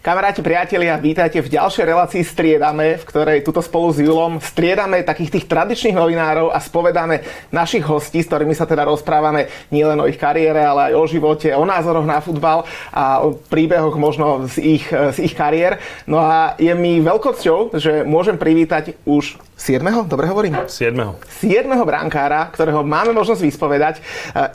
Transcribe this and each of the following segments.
Kamaráti, priatelia, vítajte v ďalšej relácii Striedame, v ktorej tuto spolu s Julom striedame takých tých tradičných novinárov a spovedáme našich hostí, s ktorými sa teda rozprávame nielen o ich kariére, ale aj o živote, o názoroch na futbal a o príbehoch možno z ich, z ich kariér. No a je mi veľkou cťou, že môžem privítať už 7. Dobre hovorím? 7. 7. brankára, ktorého máme možnosť vyspovedať.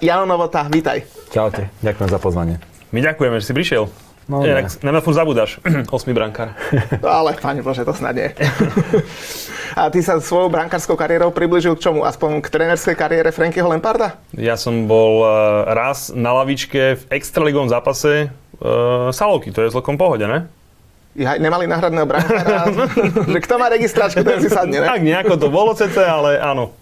Jano Novota, vítaj. Čaute, ďakujem za pozvanie. My ďakujeme, že si prišiel. No, Inak na mňa furt zabúdaš. Osmi brankár. No ale, pane Bože, to snad nie. A ty sa svojou brankárskou kariérou približil k čomu? Aspoň k trénerskej kariére Frankyho Lemparda? Ja som bol eh, raz na lavičke v extraligovom zápase uh, Salovky, to je celkom pohode, ne? Ja, nemali náhradného brankára, že kto má registračku, ten si sadne, ne? Tak nejako to bolo cece, ale áno.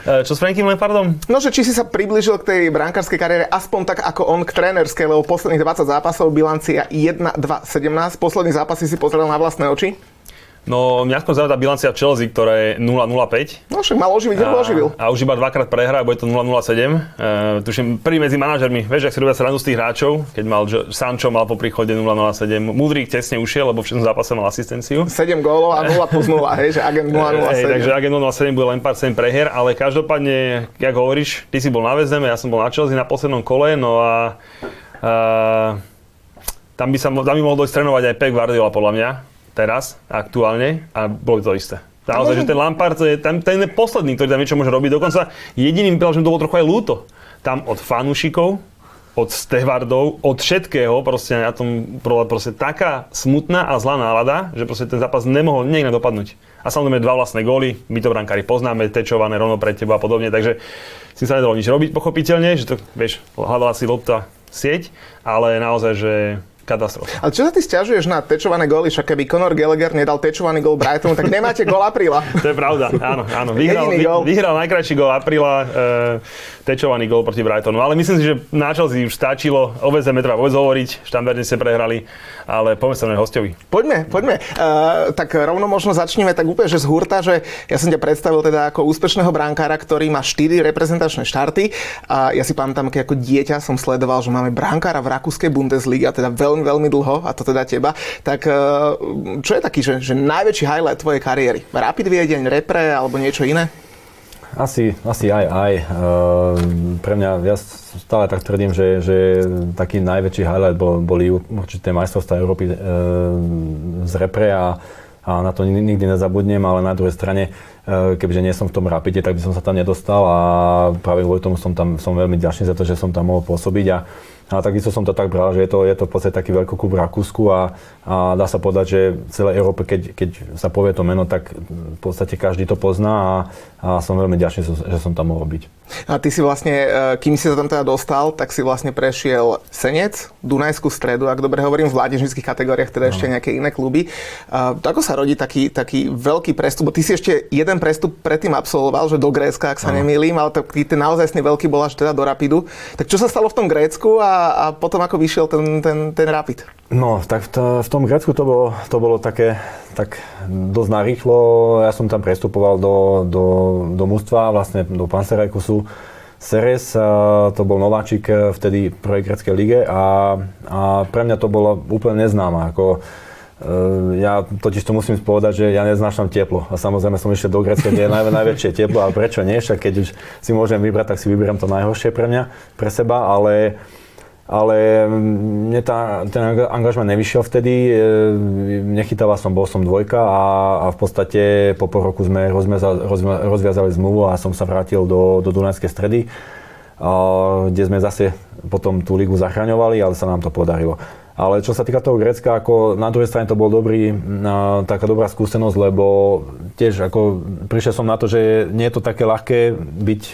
E, čo s Frankiem Lampardom? No, že či si sa približil k tej brankárskej kariére aspoň tak ako on k trénerskej, lebo posledných 20 zápasov bilancia 1-2-17. Posledný zápas si pozrel na vlastné oči? No, mňa skôr zaujíma tá bilancia Chelsea, ktorá je 0-0-5. No však mal oživiť, a, oživil. A už iba dvakrát prehrá, bude to 0-0-7. Uh, tuším, prvý medzi manažermi, vieš, ak si robia srandu z tých hráčov, keď mal Sancho mal po príchode 0-0-7. Mudrík tesne ušiel, lebo v všetkom zápase mal asistenciu. 7 gólov a 0 plus 0, hej, že agent 0-0-7. Hej, takže agent 0-0-7 bude len pár 7 preher, ale každopádne, jak hovoríš, ty si bol na Vezeme, ja som bol na Chelsea na poslednom kole, no a uh, tam by, sa, tam by mohol dojsť trénovať aj Pep Guardiola, podľa mňa teraz, aktuálne, a bolo to isté. Naozaj, že ten Lampard, je, ten, ten je posledný, ktorý tam niečo môže robiť. Dokonca jediným, že to bolo trochu aj ľúto. Tam od fanúšikov, od stevardov, od všetkého, proste na tom bola proste taká smutná a zlá nálada, že proste ten zápas nemohol niekde dopadnúť. A samozrejme dva vlastné góly, my to brankári poznáme, tečované rovno pre teba a podobne, takže si sa nedalo nič robiť pochopiteľne, že to, vieš, hľadala si lopta sieť, ale naozaj, že katastrofa. Ale čo sa ty stiažuješ na tečované góly? Však keby Conor Gallagher nedal tečovaný gól Brightonu, tak nemáte gól apríla. to je pravda, áno, áno. Vyhral, vy, vyhral najkrajší gól apríla, e, tečovaný gól proti Brightonu. Ale myslím si, že na Chelsea už stačilo. O VZM treba vôbec hovoriť, štandardne ste prehrali, ale poďme sa na hostovi. Poďme, poďme. E, tak rovno možno začneme tak úplne, že z hurta, že ja som ťa predstavil teda ako úspešného brankára, ktorý má 4 reprezentačné štarty. A ja si pamätám, keď ako dieťa som sledoval, že máme brankára v rakúskej Bundesliga, teda veľmi veľmi, veľmi dlho, a to teda teba, tak eh, čo je taký, že, že najväčší highlight tvojej kariéry? Rapid Viedeň, repre alebo niečo iné? Asi, asi aj, aj. E, pre mňa, ja stále tak tvrdím, že, že taký najväčší highlight bol, boli určité majstrovstvá Európy e, z repre a, a na to nikdy nezabudnem, ale na druhej strane, keďže nie som v tom rapide, tak by som sa tam nedostal a práve kvôli tomu som tam som veľmi ďačný za to, že som tam mohol pôsobiť a a takisto som to tak bral, že je to, je to v podstate taký veľký klub v Rakúsku a, a dá sa povedať, že v celej Európe, keď, keď sa povie to meno, tak v podstate každý to pozná a, a som veľmi ďačný, že som tam mohol byť. A ty si vlastne, e, kým si sa tam teda dostal, tak si vlastne prešiel Senec, Dunajskú stredu, ak dobre hovorím, v mládežnických kategóriách, teda no. ešte nejaké iné kluby. A ako sa rodí taký, taký veľký prestup? Bo ty si ešte jeden prestup predtým absolvoval, že do Grécka, ak sa no. nemýlim, ale taký ten naozaj veľký bol až teda do Rapidu. Tak čo sa stalo v tom Grécku a a potom ako vyšiel ten, ten, ten Rapid? No, tak v, to, v tom Grécku to bolo, to bolo také tak dosť narýchlo. Ja som tam prestupoval do, do, do mústva, vlastne do Panserajkusu. Seres, to bol nováčik vtedy v prvej greckej lige a, a pre mňa to bolo úplne neznáma. Ako, e, ja totiž to musím povedať, že ja neznášam teplo. A samozrejme som išiel do Grécka, kde je naj, najväčšie teplo, ale prečo nie? Však keď už si môžem vybrať, tak si vyberiem to najhoršie pre mňa, pre seba, ale ale mne tá, ten angažman nevyšiel vtedy, e, nechytával som, bol som dvojka a, a v podstate po pol roku sme rozviazali, rozviazali zmluvu a som sa vrátil do, do Dunajskej stredy, kde sme zase potom tú ligu zachraňovali, ale sa nám to podarilo. Ale čo sa týka toho Grécka, ako na druhej strane to bol dobrý, taká dobrá skúsenosť, lebo tiež ako prišiel som na to, že nie je to také ľahké byť e,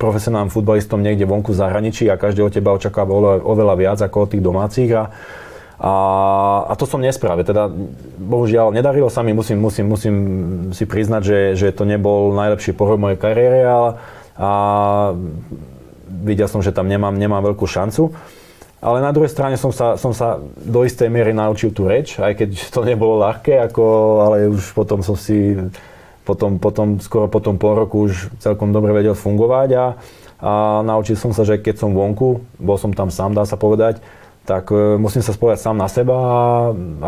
profesionálnym futbalistom niekde vonku v zahraničí a každý od teba očakáva oveľa, viac ako od tých domácich. A, a, a to som nespravil. Teda, bohužiaľ, nedarilo sa mi, musím, musím, musím si priznať, že, že to nebol najlepší pohľad mojej kariére, ale a videl som, že tam nemám, nemám veľkú šancu. Ale na druhej strane som sa, som sa do istej miery naučil tú reč, aj keď to nebolo ľahké, ako, ale už potom som si, potom, potom, skoro potom pol roku už celkom dobre vedel fungovať a, a naučil som sa, že keď som vonku, bol som tam sám, dá sa povedať, tak e, musím sa spoliať sám na seba a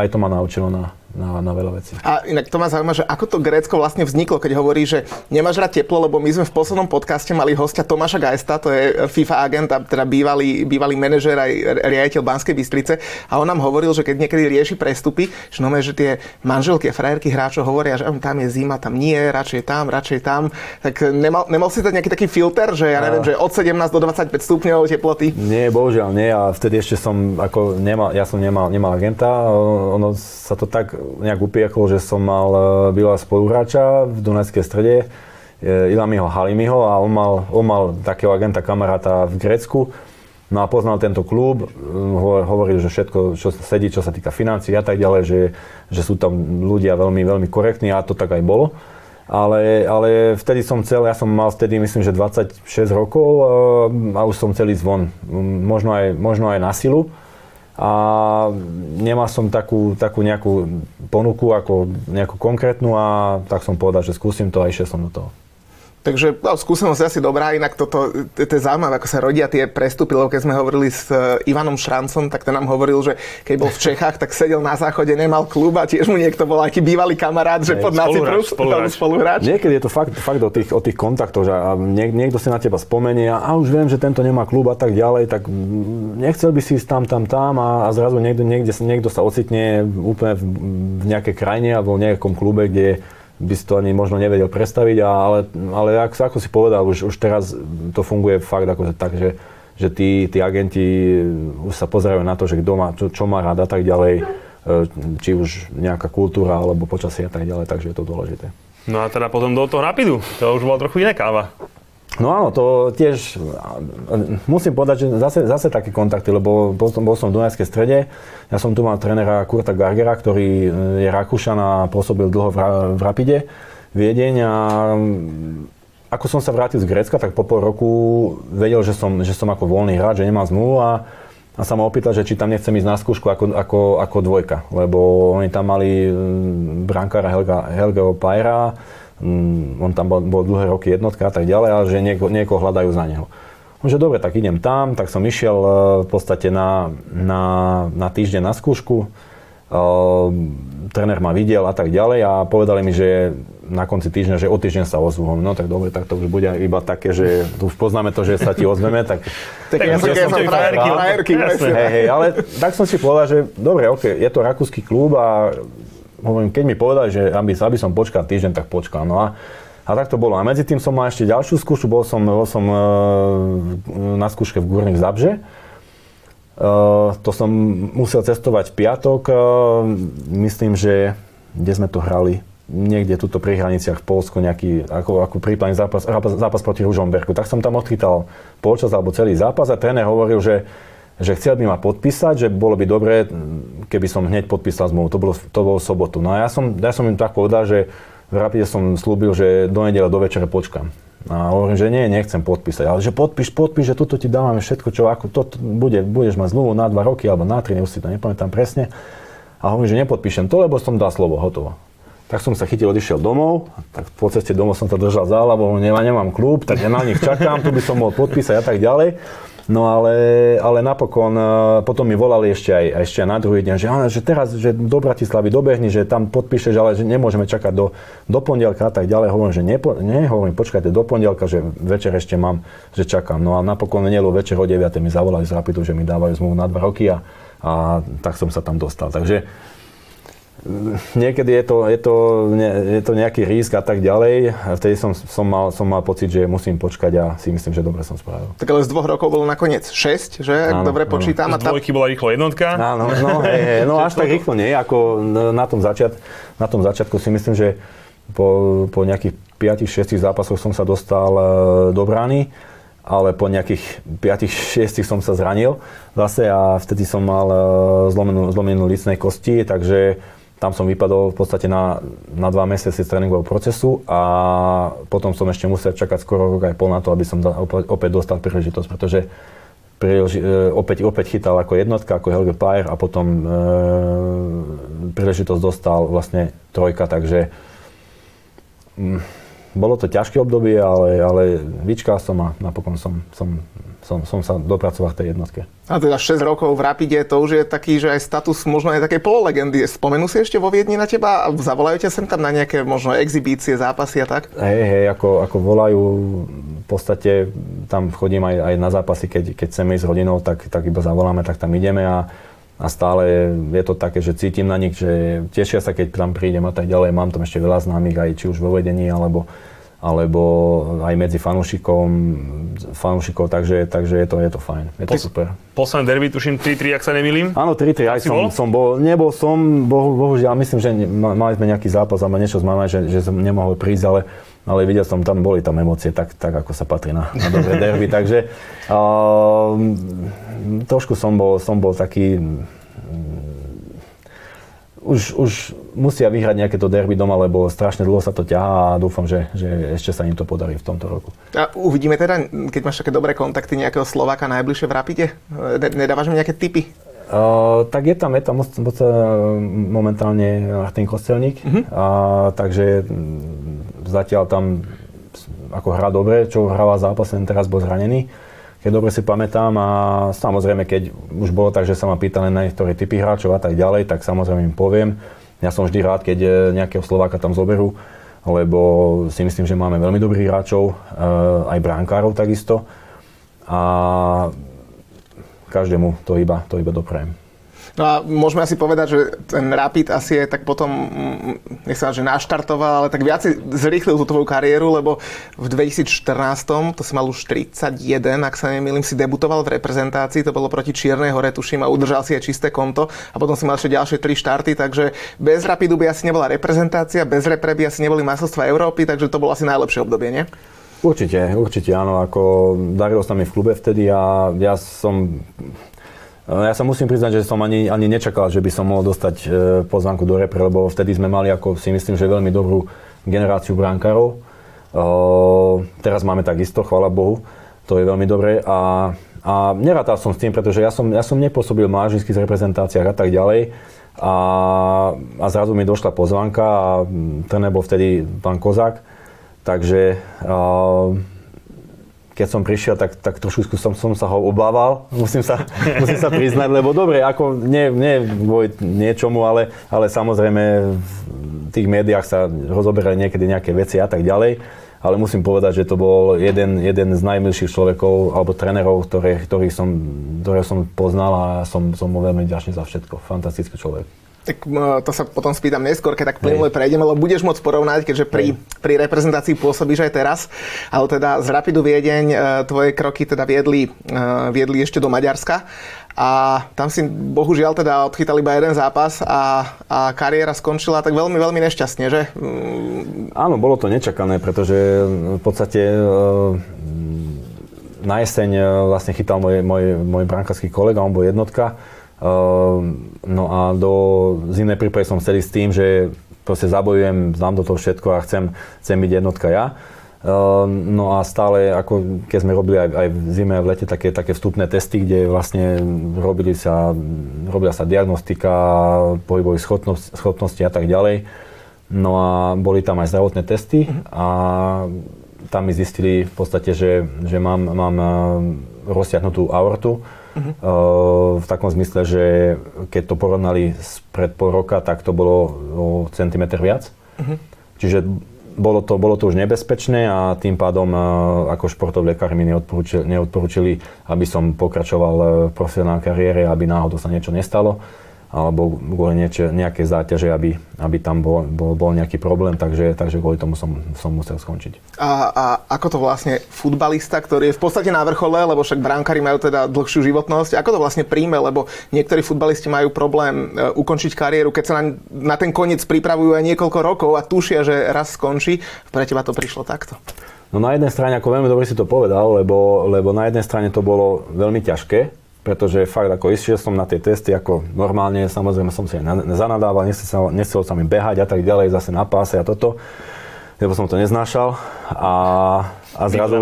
aj to ma naučilo na, na, na veľa vecí. A inak to ma zaujíma, že ako to Grécko vlastne vzniklo, keď hovorí, že nemáš rád teplo, lebo my sme v poslednom podcaste mali hostia Tomáša Gajsta, to je FIFA agent a teda bývalý, bývalý manažer aj riaditeľ Banskej Bystrice a on nám hovoril, že keď niekedy rieši prestupy, že, no, že tie manželky a frajerky hráčov hovoria, že tam je zima, tam nie, radšej tam, radšej tam, tak nemal, nemal si to nejaký taký filter, že ja neviem, a... že od 17 do 25 stupňov teploty? Nie, bohužiaľ nie a vtedy ešte som ako nemal, ja som nemal, nemal agenta, ono sa to tak nejak upiekol, že som mal e, bývalého spoluhráča v Dunajskej strede, e, Ilamiho Halimiho a on mal, on mal takého agenta kamaráta v Grécku. No a poznal tento klub, e, hovoril, že všetko, čo sedí, čo sa týka financií a tak ďalej, že, že sú tam ľudia veľmi, veľmi korektní a to tak aj bolo. Ale, ale vtedy som chcel, ja som mal vtedy myslím, že 26 rokov a už som celý zvon. Možno aj, možno aj na silu a nemal som takú, takú nejakú ponuku ako nejakú konkrétnu a tak som povedal, že skúsim to a išiel som do toho. Takže no, skúsenosť je asi dobrá, inak toto, to je zaujímavé, ako sa rodia tie prestupy, lebo keď sme hovorili s e, Ivanom Šrancom, tak ten nám hovoril, že keď bol v Čechách, tak sedel na záchode, nemal klub a tiež mu niekto bol aký bývalý kamarát, že pod spoluhráč, spoluhráč. spoluhráč. Niekedy je to fakt, fakt o, tých, o tých kontaktoch, že niek, niekto si na teba spomenie a, a už viem, že tento nemá klub a tak ďalej, tak nechcel by si ísť tam, tam, tam a, a zrazu niekto, niekde, niekto sa ocitne úplne v, v nejakej krajine alebo v nejakom klube, kde by si to ani možno nevedel predstaviť, ale, ale ako, ako si povedal, už, už teraz to funguje fakt ako tak, že, že tí, tí agenti už sa pozerajú na to, že kto má, čo, čo má rád a tak ďalej, e, či už nejaká kultúra alebo počasie a tak ďalej, takže je to dôležité. No a teda potom do toho Rapidu, to už bola trochu iná káva. No áno, to tiež musím povedať, že zase, zase také kontakty, lebo bol som, bol som v Dunajskej strede, ja som tu mal trénera Kurta Gargera, ktorý e, je Rakúšan a pôsobil dlho v, v Rapide, Viedeň a mm, ako som sa vrátil z Grécka, tak po pol roku vedel, že som, že som ako voľný hráč, že nemám zmluvu a, a sa ma opýtal, že či tam nechcem ísť na skúšku ako, ako, ako dvojka, lebo oni tam mali mm, brankára Helga, Helgeho Pajera, Mm, on tam bol, bol dlhé roky jednotka a tak ďalej, ale že nieko, niekoho hľadajú za neho. Že dobre, tak idem tam, tak som išiel e, v podstate na, na, na týždeň na skúšku. Uh, tréner ma videl a tak ďalej a povedali mi, že na konci týždňa, že o týždeň sa ozvú. No tak dobre, tak to už bude iba také, že už poznáme to, že sa ti ozveme, tak... tak ja, som, ja som frajerky, hej, hej, ale tak som si povedal, že dobre, ok, je to rakúsky klub a hovorím, keď mi povedali, že aby, aby som počkal týždeň, tak počkal. No a, a tak to bolo. A medzi tým som mal ešte ďalšiu skúšku, bol som, bol som e, na skúške v Górnych Zabže. Uh, to som musel cestovať v piatok. Uh, myslím, že kde sme to hrali, niekde tuto pri hraniciach v Polsku, nejaký, ako, ako prípadný zápas, zápas, zápas proti Ružomberku. Tak som tam odchytal polčas alebo celý zápas a tréner hovoril, že že chcel by ma podpísať, že bolo by dobré, keby som hneď podpísal zmluvu. To bolo, to bolo v sobotu. No a ja som, ja som im tak povedal, že v Rapide som slúbil, že do nedele do večera počkam. A hovorím, že nie, nechcem podpísať. Ale že podpíš, podpíš, že tuto ti dávame všetko, čo ako to bude, budeš mať zmluvu na 2 roky alebo na 3, už si to nepamätám presne. A hovorím, že nepodpíšem to, lebo som dal slovo, hotovo. Tak som sa chytil, odišiel domov, tak po ceste domov som to držal za hlavou, nemám, nemám klub, tak ja na nich čakám, tu by som mohol podpísať a tak ďalej. No ale, ale napokon e, potom mi volali ešte aj, ešte aj na druhý deň, že, že teraz že do Bratislavy dobehni, že tam podpíšeš, ale že nemôžeme čakať do, do pondelka a tak ďalej. Hovorím, že nepo, nie, hovorím, počkajte do pondelka, že večer ešte mám, že čakám. No a napokon nedelo večer o 9. mi zavolali z Rapidu, že mi dávajú zmluvu na 2 roky a, a tak som sa tam dostal. Takže niekedy je to, je, to, je to nejaký risk a tak ďalej. Vtedy som, som, mal, som mal pocit, že musím počkať a si myslím, že dobre som spravil. Tak ale z dvoch rokov bolo nakoniec 6, že? Ak áno, dobre áno. počítam. Z dvojky bola rýchlo jednotka. Áno, no, hej, hej, no až tak rýchlo nie, ako na tom, začiat, na tom začiatku si myslím, že po, po nejakých 5-6 zápasoch som sa dostal e, do brány ale po nejakých 5-6 som sa zranil zase a vtedy som mal e, zlomenú, zlomenú licnej kosti, takže tam som vypadol v podstate na, na dva mesiace tréningového procesu a potom som ešte musel čakať skoro rok aj pol na to, aby som opäť, dostal príležitosť, pretože príleži, e, opäť, opäť chytal ako jednotka, ako Helge Pajer a potom e, príležitosť dostal vlastne trojka, takže mm, bolo to ťažké obdobie, ale, ale vyčkal som a napokon som, som som, som sa dopracoval v tej jednotke. A teda 6 rokov v Rapide, to už je taký, že aj status možno aj také pololegendy. Spomenú si ešte vo Viedni na teba a zavolajú ťa sem tam na nejaké možno exibície, zápasy a tak? Hej, hej, ako, ako volajú, v podstate tam chodím aj, aj na zápasy, keď, keď chceme ísť s rodinou, tak, tak iba zavoláme, tak tam ideme a, a stále je to také, že cítim na nich, že tešia sa, keď tam prídem a tak ďalej. Mám tam ešte veľa známych, aj či už vo vedení, alebo, alebo aj medzi fanúšikom, fanúšikov, takže, takže je, to, je to fajn, je to Ty super. Posledné derby, tuším 3-3, ak sa nemýlim? Áno, 3-3, aj som, bol? som bol, nebol som, bohu, bohužiaľ, myslím, že ne, mali sme nejaký zápas, alebo niečo s mamou, že, že som nemohol prísť, ale, ale videl som, tam boli tam emócie, tak, tak ako sa patrí na, na dobré derby, takže uh, trošku som bol, som bol taký už, už musia vyhrať nejaké to derby doma, lebo strašne dlho sa to ťahá a dúfam, že, že ešte sa im to podarí v tomto roku. A uvidíme teda, keď máš také dobré kontakty, nejakého Slováka najbližšie v Rapide? Nedávaš mi nejaké tipy? Uh, tak je tam, je tam momentálne Martin Kostelník, uh-huh. a, takže zatiaľ tam ako hrá dobre, čo hráva zápas, teraz bol zranený keď dobre si pamätám a samozrejme, keď už bolo tak, že sa ma pýtali na niektoré typy hráčov a tak ďalej, tak samozrejme im poviem. Ja som vždy rád, keď e, nejakého Slováka tam zoberú, lebo si myslím, že máme veľmi dobrých hráčov, e, aj bránkárov takisto. A každému to iba, to iba doprajem. No a môžeme asi povedať, že ten Rapid asi je tak potom, mm, nech sa že naštartoval, ale tak viac zrýchlil tú tvoju kariéru, lebo v 2014, to si mal už 31, ak sa nemýlim, si debutoval v reprezentácii, to bolo proti Čiernej hore, tuším, a udržal si aj čisté konto a potom si mal ešte ďalšie tri štarty, takže bez Rapidu by asi nebola reprezentácia, bez repre by asi neboli masovstva Európy, takže to bolo asi najlepšie obdobie, nie? Určite, určite áno, ako darilo sa mi v klube vtedy a ja som ja sa musím priznať, že som ani, ani nečakal, že by som mohol dostať e, pozvánku do repre, lebo vtedy sme mali, ako si myslím, že veľmi dobrú generáciu brankárov. Teraz máme takisto, chvála Bohu, to je veľmi dobré a, a nerátal som s tým, pretože ja som, ja som nepôsobil v mládežnických reprezentáciách a tak ďalej. A, a zrazu mi došla pozvánka a ten bol vtedy pán Kozák, takže e, keď som prišiel, tak, tak trošku som, som sa ho obával, musím sa, musím sa priznať, lebo dobre, ako nie, nie kvôli niečomu, ale, ale samozrejme v tých médiách sa rozoberajú niekedy nejaké veci a tak ďalej. Ale musím povedať, že to bol jeden, jeden z najmilších človekov alebo trénerov, ktoré, ktorých som, ktoré som poznal a som, som mu veľmi ďačný za všetko. Fantastický človek. Tak to sa potom spýtam neskôr, keď tak plynule prejdeme, lebo budeš môcť porovnať, keďže pri, pri reprezentácii pôsobíš aj teraz. Ale teda z Rapidu Viedeň e, tvoje kroky teda viedli, e, viedli ešte do Maďarska. A tam si bohužiaľ teda odchytal iba jeden zápas a, a kariéra skončila tak veľmi, veľmi nešťastne, že? Áno, bolo to nečakané, pretože v podstate na jeseň vlastne chytal môj, môj, môj brankársky kolega, on bol jednotka no a do zimnej prípravy som sedel s tým, že proste zabojujem, znám do toho všetko a chcem, chcem byť jednotka ja. Ehm, no a stále, ako keď sme robili aj, aj v zime a v lete také, také vstupné testy, kde vlastne robili sa, robila sa diagnostika pohybových schopnosti, schopnosti a tak ďalej. No a boli tam aj zdravotné testy a tam mi zistili v podstate, že, že mám, mám ehm, rozsiahnutú aortu, Uh-huh. v takom zmysle, že keď to porovnali pred pol roka, tak to bolo o centimetr viac. Uh-huh. Čiže bolo to, bolo to už nebezpečné a tým pádom ako športový lekár mi neodporúčili, neodporúčili, aby som pokračoval v profesionálnej kariére, aby náhodou sa niečo nestalo alebo kvôli niečo, nejaké záťaže, aby, aby tam bol, bol, bol nejaký problém, takže, takže kvôli tomu som, som musel skončiť. A, a ako to vlastne futbalista, ktorý je v podstate na vrchole, lebo však bránkári majú teda dlhšiu životnosť, ako to vlastne príjme, lebo niektorí futbalisti majú problém e, ukončiť kariéru, keď sa na, na ten koniec pripravujú aj niekoľko rokov a tušia, že raz skončí. Pre teba to prišlo takto? No na jednej strane, ako veľmi dobre si to povedal, lebo, lebo na jednej strane to bolo veľmi ťažké, pretože fakt ako išiel som na tie testy ako normálne, samozrejme som si aj zanadával, nechcel sa, nechcel sa mi behať a tak ďalej, zase na páse a toto, lebo som to neznášal. A, a zrazu...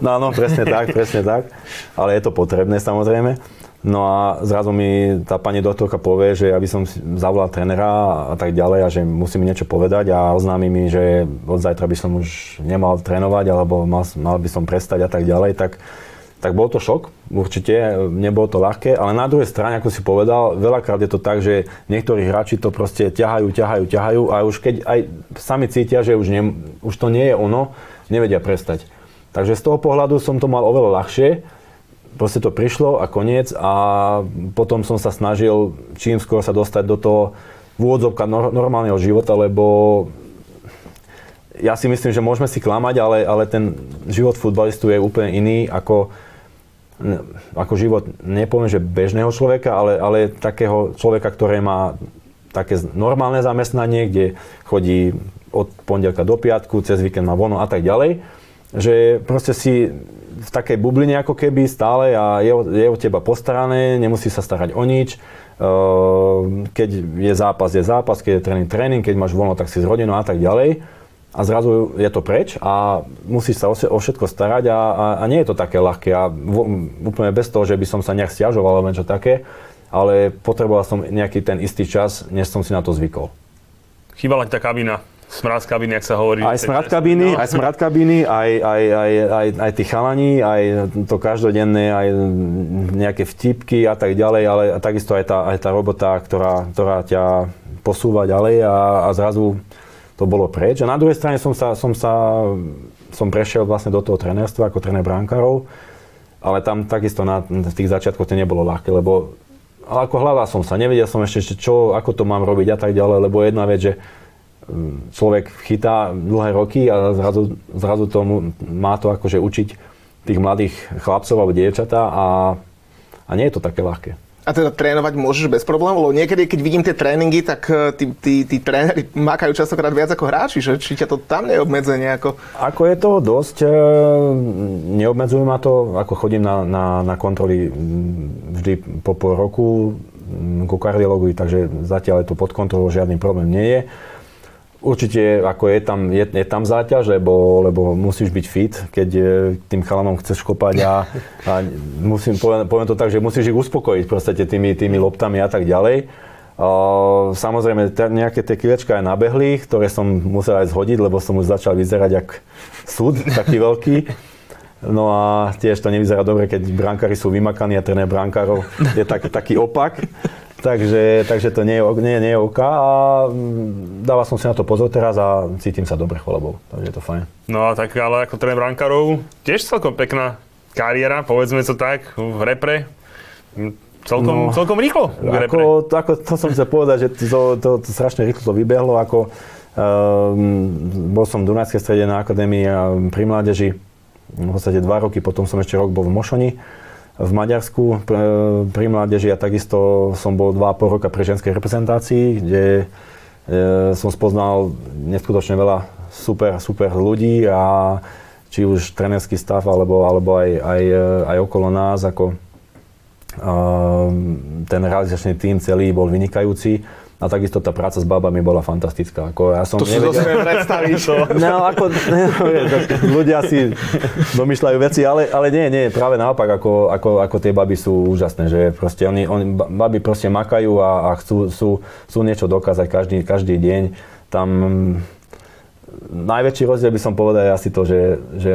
No áno, presne tak, presne tak, ale je to potrebné samozrejme. No a zrazu mi tá pani doktorka povie, že aby som zavolal trénera a tak ďalej a že musí mi niečo povedať a oznámi mi, že od zajtra by som už nemal trénovať alebo mal, mal by som prestať a tak ďalej, tak tak bol to šok, určite, nebolo to ľahké, ale na druhej strane, ako si povedal, veľakrát je to tak, že niektorí hráči to proste ťahajú, ťahajú, ťahajú a už keď aj sami cítia, že už, ne, už to nie je ono, nevedia prestať. Takže z toho pohľadu som to mal oveľa ľahšie, proste to prišlo a koniec a potom som sa snažil čím skôr sa dostať do toho vôdzovka normálneho života, lebo ja si myslím, že môžeme si klamať, ale, ale ten život futbalistu je úplne iný ako ako život, nepoviem, že bežného človeka, ale, ale takého človeka, ktoré má také normálne zamestnanie, kde chodí od pondelka do piatku, cez víkend má vono a tak ďalej, že proste si v takej bubline ako keby stále a je, je o teba postarané, nemusí sa starať o nič. Ehm, keď je zápas, je zápas, keď je tréning, tréning, keď máš vono, tak si s rodinou a tak ďalej a zrazu je to preč a musíš sa o všetko starať a, a, a nie je to také ľahké. A v, úplne bez toho, že by som sa nejak stiažoval alebo niečo také, ale potreboval som nejaký ten istý čas, než som si na to zvykol. Chýbala ti tá kabína, smrad kabíny, ak sa hovorí. Aj smrad kabíny, no. aj smrad kabíny, aj, aj, aj, aj, aj tí chalani, aj to každodenné, aj nejaké vtipky a tak ďalej, ale takisto aj tá, aj tá robota, ktorá, ktorá ťa posúva ďalej a, a zrazu to bolo preč. A na druhej strane som sa, som sa som prešiel vlastne do toho trenérstva ako tréner brankárov, ale tam takisto na, v tých začiatkoch to nebolo ľahké, lebo ale ako hľadal som sa, nevedel som ešte, čo, ako to mám robiť a tak ďalej, lebo jedna vec, že mm, človek chytá dlhé roky a zrazu, zrazu tomu má to akože učiť tých mladých chlapcov alebo dievčatá a, a nie je to také ľahké. A teda trénovať môžeš bez problémov? Lebo niekedy, keď vidím tie tréningy, tak eh, tí, tí, tí tréneri makajú častokrát viac ako hráči, že? Či ťa to tam neobmedze nejako? Ako je to dosť, eh, neobmedzuje ma to, ako chodím na, na, na kontroly mm, vždy po pol roku mm, ku kardiologovi, takže zatiaľ je to pod kontrolou, žiadny problém nie je. Určite ako je tam, je, je tam záťaž, lebo, lebo musíš byť fit, keď e, tým chalanom chceš kopať a, a musím, poviem, poviem to tak, že musíš ich uspokojiť proste tými, tými loptami a tak ďalej. Uh, samozrejme, t- nejaké tie kilečka aj nabehli, ktoré som musel aj zhodiť, lebo som už začal vyzerať ako súd, taký veľký. No a tiež to nevyzerá dobre, keď brankári sú vymakaní a tréner brankárov je tak, taký opak. Takže, takže to nie je, nie, nie je OK a mm, dával som si na to pozor teraz a cítim sa dobre, chvala Takže je to fajn. No a tak ale ako tréner brankárov, tiež celkom pekná kariéra, povedzme to tak, v repre. Celkom, no, celkom rýchlo v repre. Ako, ako, to som chcel povedať, že to, to, to strašne rýchlo to vybehlo. Ako, um, bol som v Dunajskej strede na akadémii pri mládeži, v podstate dva roky, potom som ešte rok bol v Mošoni v Maďarsku pri mládeži a takisto som bol 2,5 roka pri ženskej reprezentácii, kde e, som spoznal neskutočne veľa super, super ľudí a či už trenerský stav, alebo, alebo aj, aj, aj okolo nás, ako ten realizačný tým celý bol vynikajúci. A takisto tá práca s babami bola fantastická. Ako ja som to nevedel... si zase predstavíš. No, ako, ne, ľudia si domýšľajú veci, ale, ale nie, nie, práve naopak, ako, ako, ako tie baby sú úžasné, že proste oni, oni baby proste makajú a, a chcú, sú, sú niečo dokázať každý, každý deň. Tam najväčší rozdiel by som povedal je asi to, že, že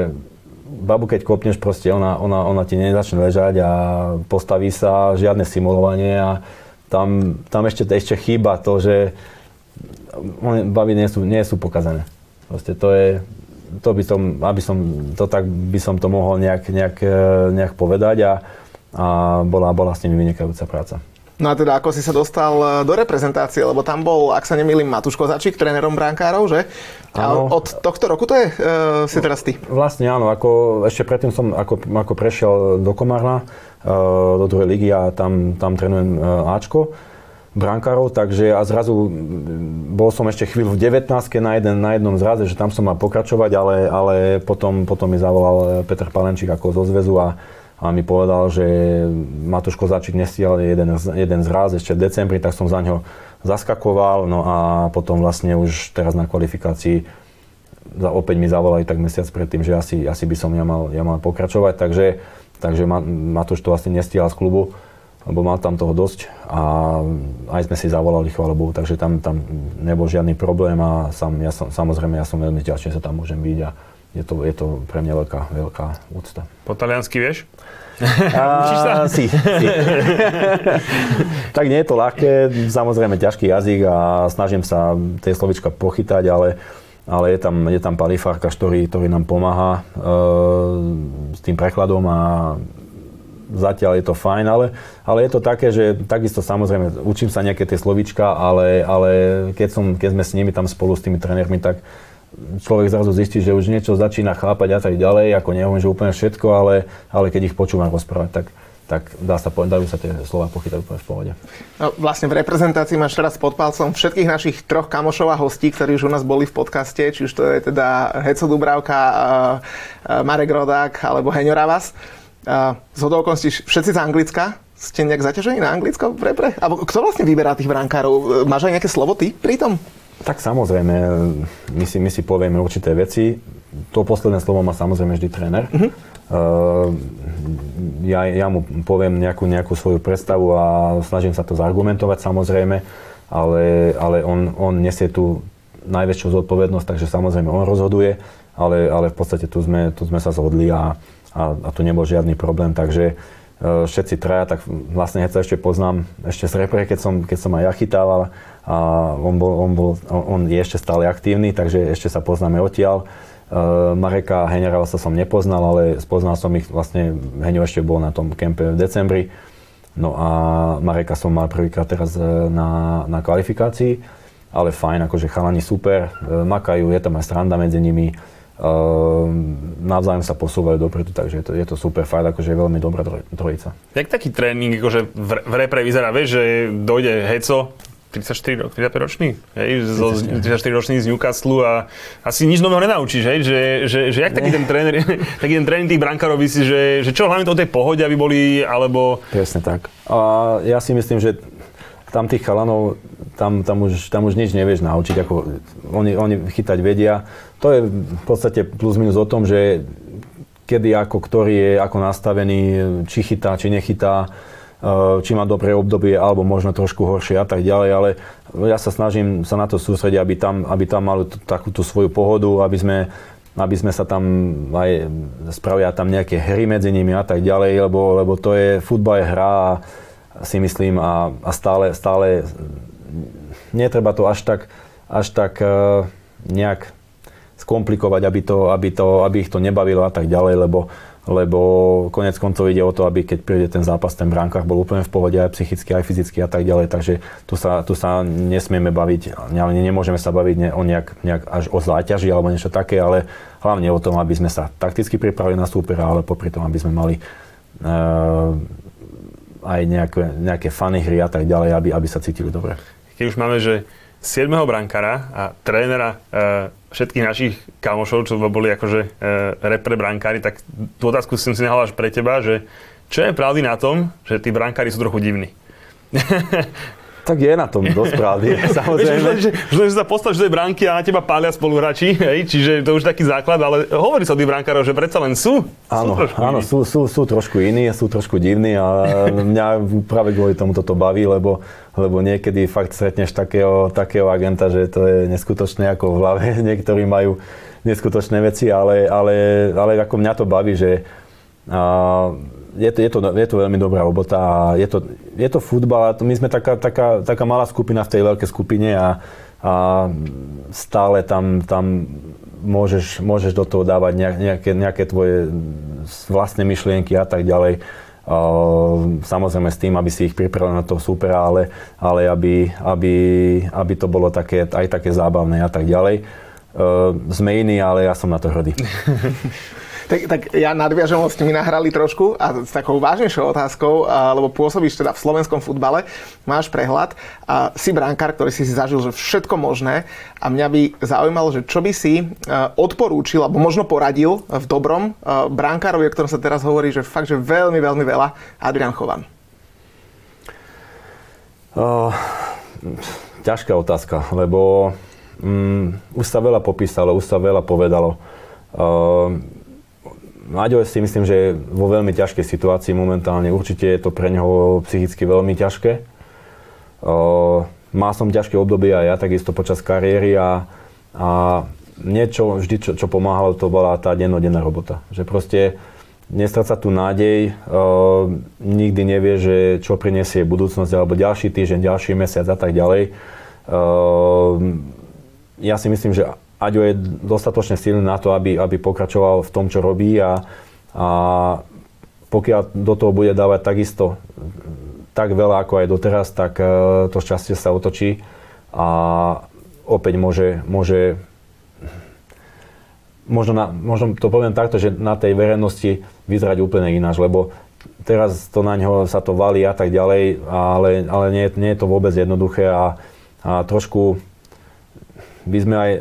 babu keď kopneš, proste ona, ona, ona ti nezačne ležať a postaví sa, žiadne simulovanie a tam, tam ešte, ešte chýba to, že baby nie sú, nie sú pokazané. Proste to je, to by som, aby som, to tak by som to mohol nejak, nejak, e, nejak povedať a, a bola, bola s nimi vynikajúca práca. No a teda ako si sa dostal e, do reprezentácie, lebo tam bol, ak sa nemýlim, Matúš Kozačík, trénerom brankárov, že? A od tohto roku to je, uh, si teraz ty? Vlastne áno, ako, ešte predtým som ako, ako prešiel do Komárna, do druhej ligy a tam, tam trénujem eh, Ačko brankárov, takže a zrazu mm, bol som ešte chvíľu v 19 na, jeden, na jednom zraze, že tam som mal pokračovať, ale, ale potom, potom mi zavolal eh, Peter Palenčík ako zo zväzu a, a mi povedal, že Matúš Kozáčik nestial jeden, jeden zraz ešte v decembri, tak som za ňo zaskakoval, no a potom vlastne už teraz na kvalifikácii za, opäť mi zavolali tak mesiac predtým, že asi, asi by som ja mal, ja mal pokračovať, takže takže Matúš to vlastne nestíhal z klubu, lebo mal tam toho dosť a aj sme si zavolali, chvála Bohu, takže tam, tam nebol žiadny problém a sam, ja som, samozrejme ja som veľmi vďačný, že sa tam môžem byť a, je to, je to pre mňa veľká, veľká úcta. Po taliansky vieš? A, si, si. tak nie je to ľahké, samozrejme ťažký jazyk a snažím sa tie slovička pochytať, ale, ale je tam, je tam palifárka, ktorý, ktorý nám pomáha e, s tým prekladom a zatiaľ je to fajn, ale, ale je to také, že takisto samozrejme učím sa nejaké tie slovička, ale, ale keď, som, keď sme s nimi tam spolu s tými trénermi, tak človek zrazu zistí, že už niečo začína chápať a tak ďalej, ako neviem, že úplne všetko, ale, ale keď ich počúvam rozprávať, tak, tak dá sa, dajú sa tie slova pochytať úplne v pohode. No, vlastne v reprezentácii máš teraz pod palcom všetkých našich troch kamošov a hostí, ktorí už u nás boli v podcaste, či už to je teda Heco Dubravka, Marek Rodák alebo Heňo Ravas. Z okolností všetci z Anglicka, ste nejak zaťažení na Anglicko v repre? Alebo kto vlastne vyberá tých brankárov? Máš aj nejaké slovo ty pri tom? Tak samozrejme, my si, my si povieme určité veci. To posledné slovo má samozrejme vždy tréner. Uh-huh. Uh, ja, ja mu poviem nejakú, nejakú svoju predstavu a snažím sa to zargumentovať samozrejme, ale, ale on, on nesie tú najväčšiu zodpovednosť, takže samozrejme on rozhoduje, ale, ale v podstate tu sme, tu sme sa zhodli a, a, a tu nebol žiadny problém, takže uh, všetci traja, tak vlastne ja sa ešte poznám ešte z repre, keď som, keď som aj ja chytával, a on, bol, on, bol, on je ešte stále aktívny, takže ešte sa poznáme odtiaľ. Uh, Mareka sa som nepoznal, ale spoznal som ich vlastne, Heňo ešte bol na tom kempe v decembri. No a Mareka som mal prvýkrát teraz e, na, na kvalifikácii, ale fajn, akože chalani super, uh, makajú, je tam aj stranda medzi nimi, navzájom sa posúvajú dopredu, takže je to, je to super fajn, akože je veľmi dobrá trojica. Jak taký tréning akože v repre vyzerá, vieš, že dojde Heco, 34 rok, 35 ročný, hej, 34 ročný z Newcastle a asi nič nového nenaučíš, hej, že, že, že jak taký ten tréner, taký ten tréning tých brankárov si, že, že čo hlavne to o tej pohode, aby boli, alebo... Presne tak. A ja si myslím, že tam tých chalanov, tam, tam, už, tam už nič nevieš naučiť, ako oni, oni chytať vedia. To je v podstate plus minus o tom, že kedy ako, ktorý je ako nastavený, či chytá, či nechytá či má dobré obdobie, alebo možno trošku horšie a tak ďalej, ale ja sa snažím sa na to sústrediť, aby tam, aby tam mali takú tú svoju pohodu, aby sme, aby sme sa tam aj spravia tam nejaké hry medzi nimi a tak ďalej, lebo, lebo to je, futbal je hra a si myslím a, a stále, stále netreba to až tak, až tak uh, nejak skomplikovať, aby, to, aby, to, aby ich to nebavilo a tak ďalej, lebo lebo konec koncov ide o to, aby keď príde ten zápas, ten bránkach bol úplne v pohode aj psychicky, aj fyzicky a tak ďalej, takže tu sa, tu sa nesmieme baviť, ale nemôžeme sa baviť o nejak, nejak až o záťaži alebo niečo také, ale hlavne o tom, aby sme sa takticky pripravili na súpera, ale popri tom, aby sme mali uh, aj nejaké, nejaké fany hry a tak ďalej, aby, aby sa cítili dobre. Keď už máme, že 7. brankára a trénera e, všetkých našich kamošov, čo boli akože e, repre brankári, tak tú otázku som si nehal až pre teba, že čo je pravdy na tom, že tí brankári sú trochu divní? Tak je na tom dosť pravdy, samozrejme. Vieš, že, že, že sa postavíš do tej bránky a na teba pália spoluhráči, hej, čiže to už taký základ, ale hovorí sa o tých brankárov, že predsa len sú. Áno, sú áno sú, sú, sú trošku iní, sú trošku divní a mňa práve kvôli tomu toto baví, lebo, lebo niekedy fakt stretneš takého, takého agenta, že to je neskutočné, ako v hlave niektorí majú neskutočné veci, ale, ale, ale ako mňa to baví, že a, je to, je, to, je to veľmi dobrá robota a je to, je to futbal a my sme taká, taká, taká malá skupina v tej veľkej skupine a, a stále tam, tam môžeš, môžeš do toho dávať nejaké, nejaké tvoje vlastné myšlienky a tak ďalej. Samozrejme s tým, aby si ich pripravil na toho supera, ale, ale aby, aby, aby to bolo také, aj také zábavné a tak ďalej. Sme iní, ale ja som na to hrdý. Tak, tak ja nadviažem, ste mi nahrali trošku a s takou vážnejšou otázkou, lebo pôsobíš teda v slovenskom futbale, máš prehľad a si brankár, ktorý si zažil, že všetko možné a mňa by zaujímalo, že čo by si odporúčil, alebo možno poradil v dobrom brankárovi, o ktorom sa teraz hovorí, že fakt, že veľmi, veľmi veľa, Adrian Chovan. Uh, ťažká otázka, lebo um, už sa veľa popísalo, už sa veľa povedalo. Uh, Maďo si myslím, že je vo veľmi ťažkej situácii momentálne. Určite je to pre neho psychicky veľmi ťažké. Má som ťažké obdobie aj ja, takisto počas kariéry a, a niečo vždy, čo, čo pomáhalo, to bola tá dennodenná robota. Že proste nestráca tu nádej, nikdy nevie, že čo prinesie budúcnosť alebo ďalší týždeň, ďalší mesiac a tak ďalej. Ja si myslím, že Aďo je dostatočne silný na to, aby, aby pokračoval v tom, čo robí a, a pokiaľ do toho bude dávať takisto tak veľa ako aj doteraz, tak uh, to šťastie sa otočí a opäť môže, môže možno, na, možno to poviem takto, že na tej verejnosti vyzerať úplne ináč, lebo teraz to na ňo sa to valí a tak ďalej, ale, ale nie, nie je to vôbec jednoduché a, a trošku by sme aj,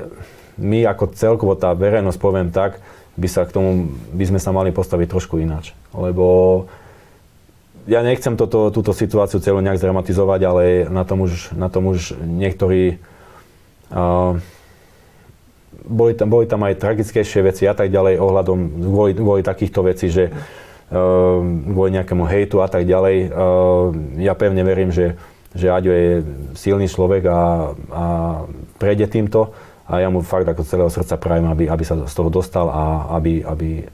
my ako celkovo tá verejnosť, poviem tak, by sa k tomu, by sme sa mali postaviť trošku ináč. Lebo ja nechcem toto, túto situáciu celú nejak zdramatizovať, ale na tom už, na tom už niektorí uh, boli tam, boli tam aj tragickejšie veci a tak ďalej ohľadom kvôli, kvôli takýchto vecí, že uh, kvôli nejakému hejtu a tak ďalej. Uh, ja pevne verím, že, že Aďo je silný človek a, a prejde týmto a ja mu fakt ako celého srdca prajem, aby, aby sa z toho dostal a aby, aby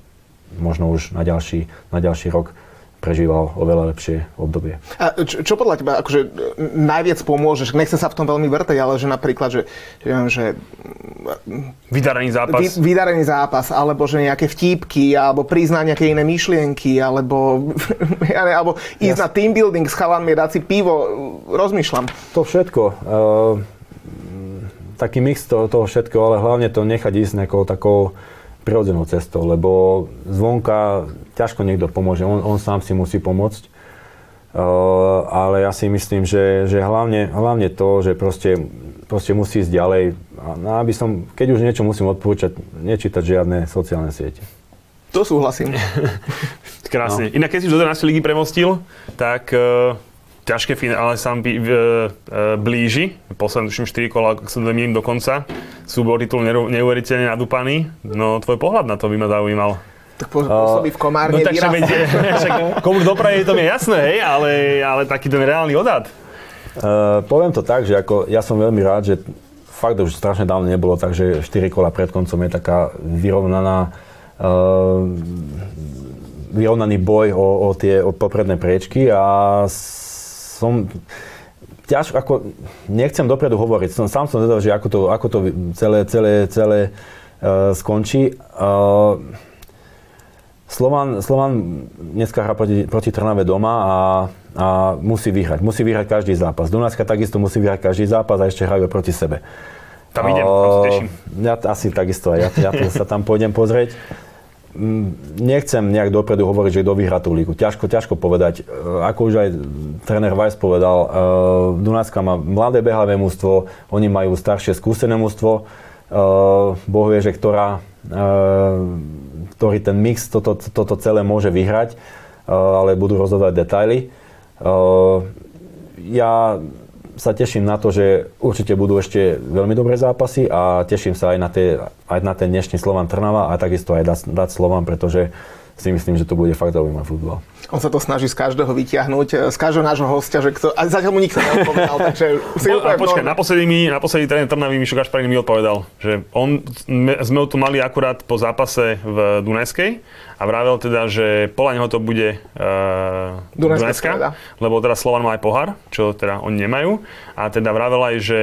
možno už na ďalší, na ďalší rok prežíval oveľa lepšie obdobie. A čo, čo podľa teba akože najviac pomôže, že nechcem sa v tom veľmi vrtať, ale že napríklad, že, že, viem, že Vydarený zápas. Vy, vydarený zápas, alebo že nejaké vtípky, alebo priznať nejaké iné myšlienky, alebo, ja ne, alebo ísť Jas. na team building s chalanmi, dať si pivo, rozmýšľam. To všetko. Uh, taký mix toho, toho všetko, ale hlavne to nechať ísť nejakou takou prirodzenou cestou, lebo zvonka ťažko niekto pomôže, on, on sám si musí pomôcť. Uh, ale ja si myslím, že, že hlavne, hlavne to, že proste, proste musí ísť ďalej. A aby som, keď už niečo musím odporúčať, nečítať žiadne sociálne siete. To súhlasím. Krásne. No. Inak keď si už do 11 ligy premostil, tak uh, ťažké finále sa uh, blíži. Posledné tuším 4 kola, ak sa domýlim do konca. Súbor titul neuveriteľne nadúpaný. No tvoj pohľad na to by ma zaujímal. Tak pôsobí v Komárne no, tak však, však komu dopraje to mi je jasné, hej, ale, ale taký ten reálny odhad. Uh, poviem to tak, že ako ja som veľmi rád, že fakt už strašne dávno nebolo, takže 4 kola pred koncom je taká vyrovnaná uh, vyrovnaný boj o, o tie o popredné priečky a som ťažko, ako, nechcem dopredu hovoriť, som, sám som zvedal, že ako to, ako to celé, celé, celé uh, skončí. Uh, Slovan, Slovan dneska hrá proti, proti Trnave doma a, a musí vyhrať. Musí vyhrať každý zápas. Dunajska takisto musí vyhrať každý zápas a ešte hrajú proti sebe. Tam idem, teším. Ja asi takisto, ja, ja sa tam pôjdem pozrieť. Mm, nechcem nejak dopredu hovoriť, že kto vyhrá tú lígu. Ťažko, ťažko povedať. E, ako už aj tréner Weiss povedal, uh, Dunajska má mladé behavé mústvo, oni majú staršie skúsené mústvo. Uh, boh vie, že ktorá, ktorý ten mix toto, toto celé môže vyhrať, ale budú rozhodovať detaily. Ja sa teším na to, že určite budú ešte veľmi dobré zápasy a teším sa aj na, tie, aj na ten dnešný Slovan Trnava a takisto aj dať, Slovan, pretože si myslím, že to bude fakt zaujímavý futbol. On sa to snaží z každého vyťahnuť, z každého nášho hostia, že kto, a zatiaľ mu nikto neodpovedal, takže si po, a počkaj, naposledy, mi, naposledy tréner Trnavy Mišo Kašparín mi odpovedal, že on, sme tu mali akurát po zápase v Dunajskej a vravel teda, že podľa neho to bude uh, Dunajská, Dunajská lebo teda Slovan má aj pohár, čo teda oni nemajú a teda vravel aj, že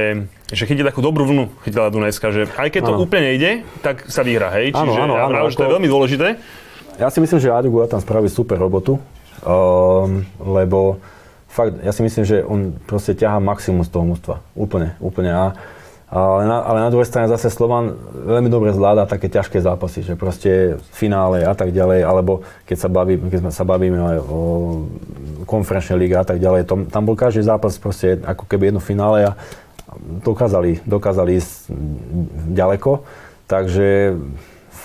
že chytí takú dobrú vlnu, chytila Dunajska, že aj keď to ano. úplne ide, tak sa vyhra, hej? Čiže ano, ano, ja vravel, že to je veľmi dôležité. Ja si myslím, že Aďo Gula tam spraví super robotu um, lebo fakt, ja si myslím, že on proste ťahá maximum z toho mústva. Úplne, úplne. A, ale na, ale na druhej strane zase Slovan veľmi dobre zvláda také ťažké zápasy, že proste finále a tak ďalej, alebo keď sa, baví, keď sa bavíme aj o konferenčnej liga a tak ďalej, tom, tam bol každý zápas proste ako keby jedno finále a dokázali, dokázali ísť ďaleko, takže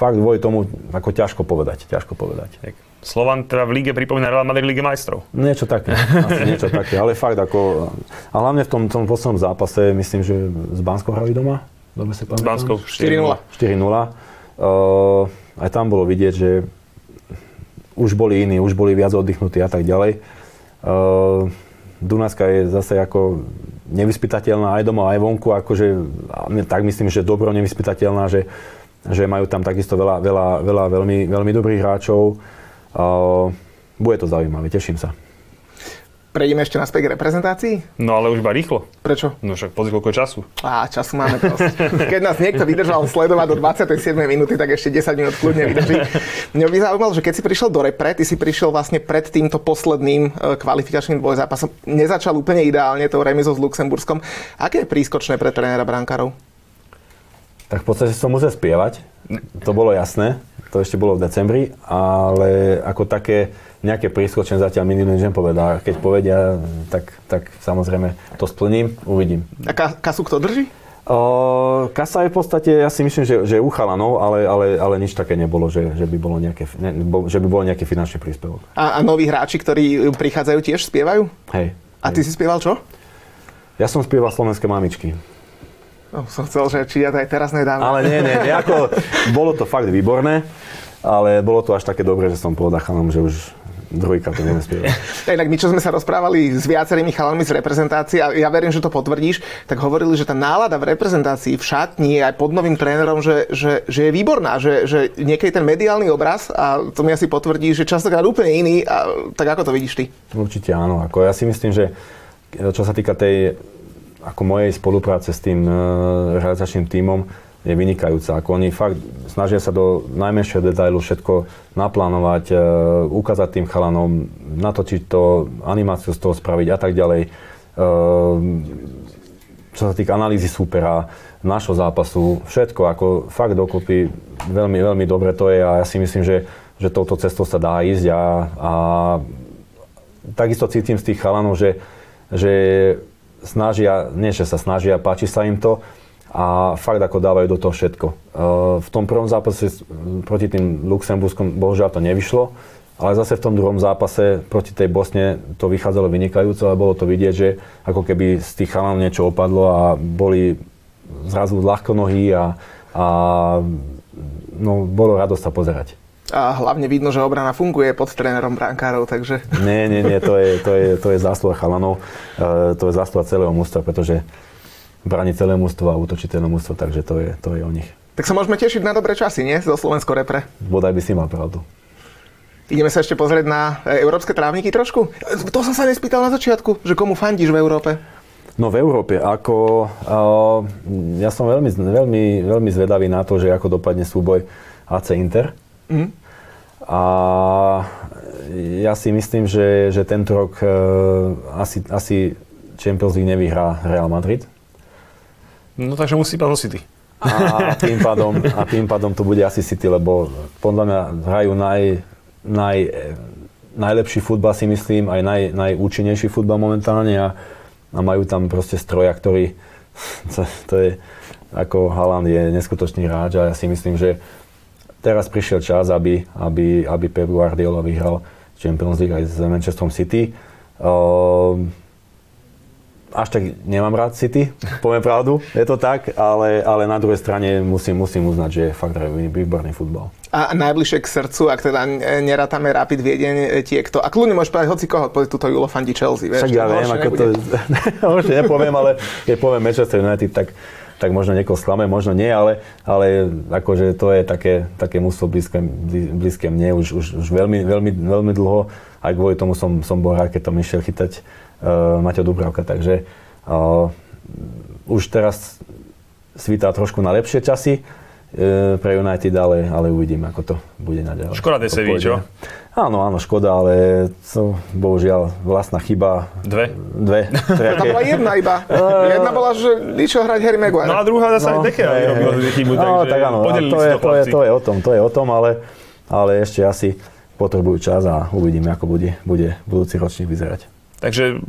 fakt kvôli tomu ako ťažko povedať, ťažko povedať. Tak. Slovan teda v lige pripomína Real Madrid Lige majstrov. Niečo také, asi niečo také, ale fakt ako, a hlavne v tom, tom poslednom zápase, myslím, že s Banskou hrali doma? Dobre sa S Banskou 4-0. 4-0. Uh, aj tam bolo vidieť, že už boli iní, už boli viac oddychnutí a tak ďalej. Uh, Dunajska je zase ako nevyspytateľná aj doma, aj vonku, akože tak myslím, že dobro nevyspytateľná, že, že majú tam takisto veľa, veľa, veľa veľmi, veľmi dobrých hráčov. Bude to zaujímavé, teším sa. Prejdeme ešte naspäť k reprezentácii? No ale už iba rýchlo. Prečo? No však pozri, koľko je času. Á, času máme dosť. Keď nás niekto vydržal sledovať do 27. minúty, tak ešte 10 minút kľudne vydrží. Mňa by zaujímalo, že keď si prišiel do repre, ty si prišiel vlastne pred týmto posledným e, kvalifikačným dvojzápasom. Nezačal úplne ideálne tou remizou s Luxemburskom. Aké je prískočné pre trénera brankárov? Tak v podstate som musel spievať. To bolo jasné. To ešte bolo v decembri, ale ako také nejaké prískočenie zatiaľ mi nikto nepovedal. Keď povedia, tak, tak samozrejme to splním, uvidím. A ka- kasu kto drží? O, kasa je v podstate, ja si myslím, že, že uchala, no, ale, ale, ale nič také nebolo, že, že, by bolo nejaké, ne, že by bol nejaký finančný príspevok. A, a noví hráči, ktorí prichádzajú, tiež spievajú? Hej. A ty hej. si spieval čo? Ja som spieval slovenské mamičky. No, som chcel, že či ja to aj teraz nedám. Ale nie, nie, nie ako, bolo to fakt výborné, ale bolo to až také dobré, že som povedal chanom, že už druhýkrát to budeme spievať. Inak my, čo sme sa rozprávali s viacerými chalami z reprezentácie, a ja verím, že to potvrdíš, tak hovorili, že tá nálada v reprezentácii, v šatni, aj pod novým trénerom, že, že, že je výborná, že, že niekedy ten mediálny obraz, a to mi asi potvrdí, že častokrát úplne iný, a tak ako to vidíš ty? Určite áno. Ako ja si myslím, že čo sa týka tej ako mojej spolupráce s tým uh, realizačným tímom, je vynikajúca. Ako oni fakt snažia sa do najmenšieho detailu všetko naplánovať, e, ukázať tým chalanom, natočiť to, animáciu z toho spraviť a tak ďalej. E, čo sa týka analýzy supera, našho zápasu, všetko ako fakt dokopy veľmi, veľmi dobre to je a ja si myslím, že, že touto cestou sa dá ísť a, a takisto cítim z tých chalanov, že, že snažia, nie že sa snažia, páči sa im to, a fakt ako dávajú do toho všetko. E, v tom prvom zápase proti tým Luxemburskom bohužiaľ to nevyšlo, ale zase v tom druhom zápase proti tej Bosne to vychádzalo vynikajúco a bolo to vidieť, že ako keby z tých chalanov niečo opadlo a boli zrazu ľahko nohy a, a no, bolo radosť sa pozerať. A hlavne vidno, že obrana funguje pod trénerom brankárov, takže... Nie, nie, nie, to je, to je, to je zásluha chalanov, e, to je zásluha celého mústva, pretože bráni celé mústvo a útočí celé mústvo, takže to je, to je o nich. Tak sa môžeme tešiť na dobré časy, nie? Zo Slovensko repre. Bodaj by si mal pravdu. Ideme sa ešte pozrieť na e, európske trávniky trošku? To som sa nespýtal na začiatku, že komu fandíš v Európe? No v Európe, ako... Uh, ja som veľmi, veľmi, veľmi zvedavý na to, že ako dopadne súboj AC Inter. Mm. A ja si myslím, že, že tento rok uh, asi, asi Champions League nevyhrá Real Madrid. No takže musí ísť City. A tým, pádom, a tým pádom to bude asi City, lebo podľa mňa hrajú naj, naj, najlepší futbal si myslím, aj naj, najúčinnejší futbal momentálne a, a majú tam proste stroja, ktorý, to, to je, ako Haaland je neskutočný hráč a ja si myslím, že teraz prišiel čas, aby, aby, aby Pep Guardiola vyhral Champions League aj s Manchesterom City. Uh, až tak nemám rád City, poviem pravdu, je to tak, ale, ale na druhej strane musím, musím uznať, že je fakt výborný futbal. A najbližšie k srdcu, ak teda nerátame Rapid Viedeň, e, tiekto. A kľudne môžeš povedať hoci koho, povedať túto Julo fandí Chelsea. Vieš, Však ja viem, ako to... Možno nepoviem, ale keď poviem Manchester United, tak, tak možno niekoho sklame, možno nie, ale, ale akože to je také, také mústvo blízke, blízke mne už, už, už veľmi, veľmi, veľmi dlho. Aj kvôli tomu som, som bol rád, keď tam išiel chytať uh, Maťo Dubravka, takže uh, už teraz svítá trošku na lepšie časy uh, pre United, ale, ale uvidím, ako to bude naďalej. Škoda Deseví, čo? Áno, áno, škoda, ale to bohužiaľ vlastná chyba. Dve? Dve. Tam bola jedna iba. jedna bola, že išiel hrať Harry Maguire. No a druhá zase no, aj Dekea vyrobil chybu, no, tak áno, to, je, to, je, to, je o tom, to je o tom, ale, ale ešte asi potrebujú čas a uvidíme, ako bude, bude budúci ročník vyzerať. Takže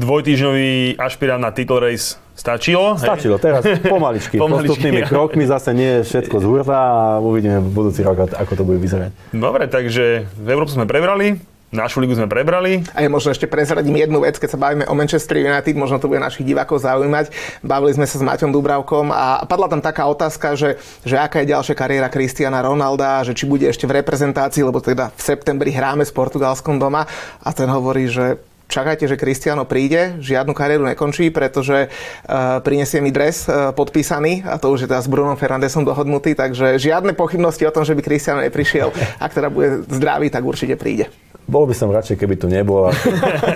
dvojtýždňový ašpirant na title race stačilo? Stačilo, hej? teraz pomaličky, pomaličky postupnými krokmi, zase nie všetko z hurta a uvidíme v budúci rok, ako to bude vyzerať. Dobre, takže v Európu sme prebrali, Našu ligu sme prebrali. A ja možno ešte prezradím jednu vec, keď sa bavíme o Manchester United, možno to bude našich divákov zaujímať. Bavili sme sa s Maťom Dubravkom a padla tam taká otázka, že, že aká je ďalšia kariéra Cristiana Ronalda, že či bude ešte v reprezentácii, lebo teda v septembri hráme s Portugalskom doma. A ten hovorí, že čakajte, že Cristiano príde, žiadnu kariéru nekončí, pretože uh, prinesie mi dres uh, podpísaný a to už je teda s Brunom Fernandesom dohodnutý, takže žiadne pochybnosti o tom, že by Cristiano neprišiel. Ak teda bude zdravý, tak určite príde. Bol by som radšej, keby tu nebol,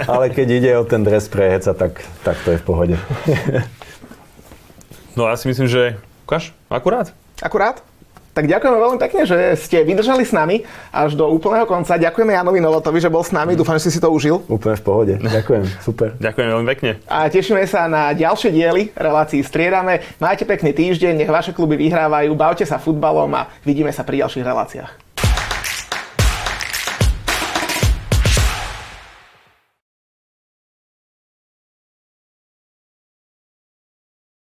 ale keď ide o ten dres pre heca, tak, tak to je v pohode. No ja si myslím, že Ukáž, akurát. Akurát? Tak ďakujeme veľmi pekne, že ste vydržali s nami až do úplného konca. Ďakujeme Janovi Novotovi, že bol s nami. Dúfam, že si si to užil. Úplne v pohode. Ďakujem. Super. Ďakujem veľmi pekne. A tešíme sa na ďalšie diely relácií Striedame. Majte pekný týždeň, nech vaše kluby vyhrávajú, bavte sa futbalom a vidíme sa pri ďalších reláciách.